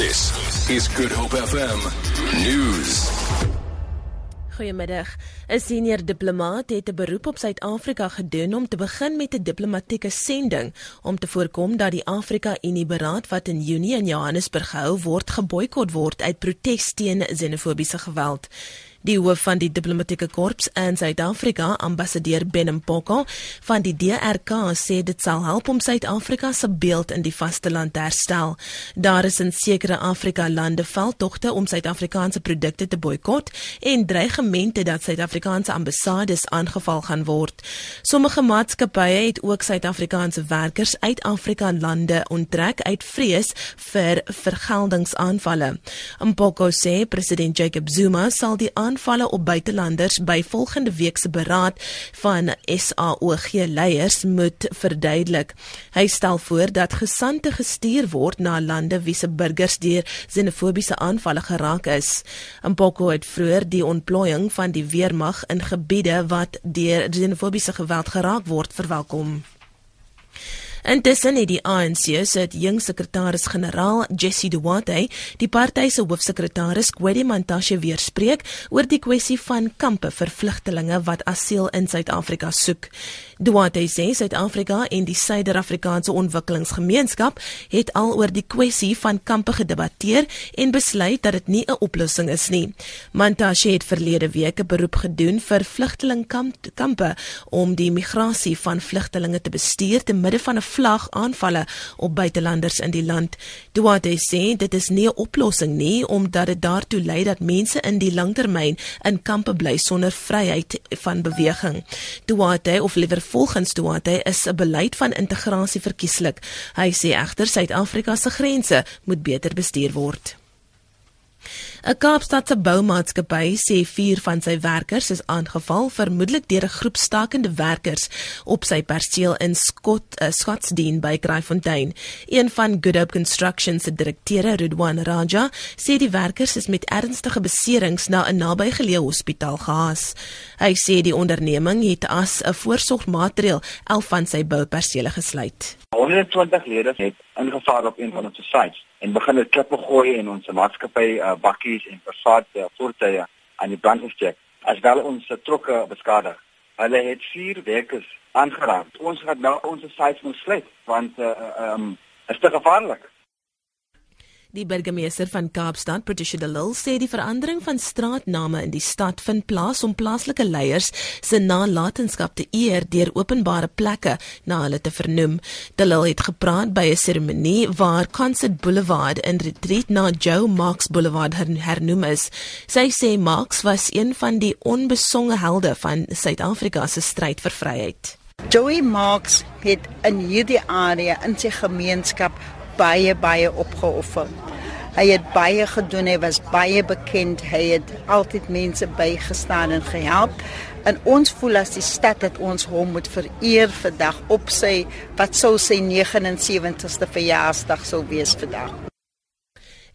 This is Good Hope FM News. Goeiemiddag. 'n Senior diplomaat het 'n beroep op Suid-Afrika gedoen om te begin met 'n diplomatieke sending om te voorkom dat die Afrika-Unie beraad wat in Junie in Johannesburg gehou word, geboikot word uit protes teen xenofobiese geweld. Die hoof van die diplomatieke korps in Suid-Afrika, ambassadeur Benem Poko, van die DRK sê dit sal help om Suid-Afrika se beeld in die vasteland te herstel. Daar is in sekere Afrika lande veldtogte om Suid-Afrikaanse produkte te boikot en dreigemente dat Suid-Afrikaanse ambassades aangeval gaan word. Sommige maatskappye het ook Suid-Afrikaanse werkers uit Afrika lande onttrek uit vrees vir vergeldingsaanvalle. Mpoko sê president Jacob Zuma sal die aanvalle op buitelanders by volgende week se beraad van SAOG leiers moet verduidelik. Hy stel voor dat gesante gestuur word na lande wie se burgers deur xenofobiese aanvalle geraak is. Mpoko het vroeër die ontplooiing van die weermag in gebiede wat deur xenofobiese geweld geraak word verwelkom. Intussen het die ANC se jong sekretaris-generaal Jesse Duarte die party se hoofsekretaris Gwedi Mantashe weerspreek oor die kwessie van kampe vir vlugtelinge wat asiel in Suid-Afrika soek. Duarte sê Suid-Afrika en die Suider-Afrikaanse Ontwikkelingsgemeenskap het al oor die kwessie van kampe gedebatteer en besluit dat dit nie 'n oplossing is nie. Mantashe het verlede week 'n beroep gedoen vir vlugtelingkampe om die migrasie van vlugtelinge te bestuur te midde van 'n vlag aanvalle op buitelanders in die land. Duarte sê dit is nie 'n oplossing nie omdat dit daartoe lei dat mense in die langtermyn in kampe bly sonder vryheid van beweging. Duarte of liewer volgens Duarte is 'n beleid van integrasie verkieslik. Hy sê egter Suid-Afrika se grense moet beter bestuur word. 'n Kaapstadse boumaatskappy sê vier van sy werkers is aangeval vermoedelik deur 'n groep stakende werkers op sy perseel in Scott uh, Scottsdene by Kraaifontein. Een van Good Hope Construction se direkteure, Rudwan Raja, sê die werkers is met ernstige beserings na 'n nabygeleë hospitaal gehaas. Hy sê die onderneming het as 'n voorsorgmaatreël 11 van sy boupersele gesluit. 120 lede het ingevaar op een van ons sites en begin dit klippe gooi en ons maatskappy uh, bakkies en uh, voertuie aan die brand gesteek. As wel ons trokke beskadig. Hulle het vier werkers aangeraak. Ons gaan nou ons sites moet sluit want uh, um, is te gevaarlik. Die burgemeester van Kaapstad, Patricia de Lille, sê die verandering van straatname in die stad vind plaas om plaaslike leiers se nalatenskap te eer deur openbare plekke na hulle te vernoem. De Lille het gepraat by 'n seremonie waar Concert Boulevard in Retreat na Joe Marks Boulevard hernoem is. Sy sê Marks was een van die onbesonge helde van Suid-Afrika se stryd vir vryheid. Joey Marks het in hierdie area in sy gemeenskap baie baie opgeoffer. Hy het baie gedoen, hy was baie bekend, hy het altyd mense bygestaan en gehelp. En ons voel as die stad dat ons hom moet vereer vandag op sy wat sou sy 79ste verjaarsdag sou wees vandag.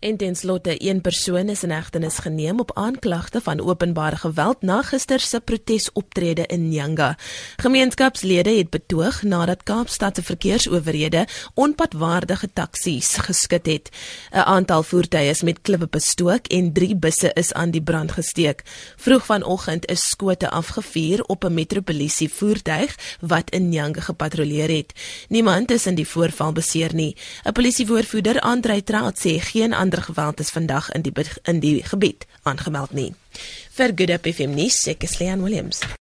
En ten slotte, een persoon is in hegtenis geneem op aanklagte van openbare geweld na gister se protesoptrede in Nyanga. Gemeenskapslede het betoog nadat Kaapstad se verkeersowerhede onpadwaardige taksies geskit het. 'n Aantal voertuie is met klippe bestook en 3 busse is aan die brand gesteek. Vroeg vanoggend is skote afgevuur op 'n metropolisie voertuig wat in Nyanga gepatrolleer het. Niemand is in die voorval beseer nie. 'n Polisiewoordvoerder, Andre Traut, sê geen ander geweld is vandag in die in die gebied aangemeld nie. Vir Good Up FM nuus, ek is Leon Williams.